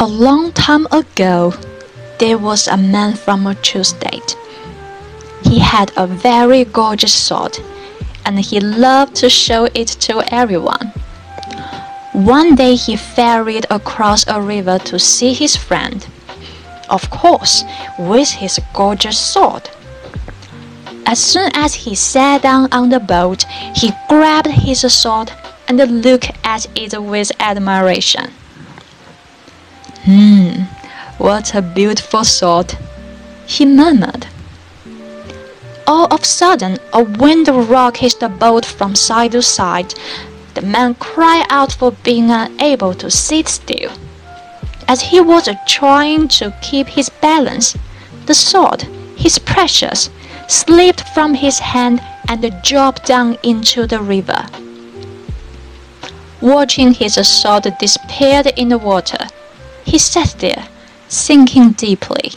A long time ago, there was a man from a Chu state. He had a very gorgeous sword, and he loved to show it to everyone. One day he ferried across a river to see his friend, of course, with his gorgeous sword. As soon as he sat down on the boat, he grabbed his sword and looked at it with admiration. Hmm, what a beautiful sword, he murmured. All of a sudden, a wind rocked the boat from side to side. The man cried out for being unable to sit still. As he was trying to keep his balance, the sword, his precious, slipped from his hand and dropped down into the river. Watching his sword disappear in the water, he sat there, thinking deeply.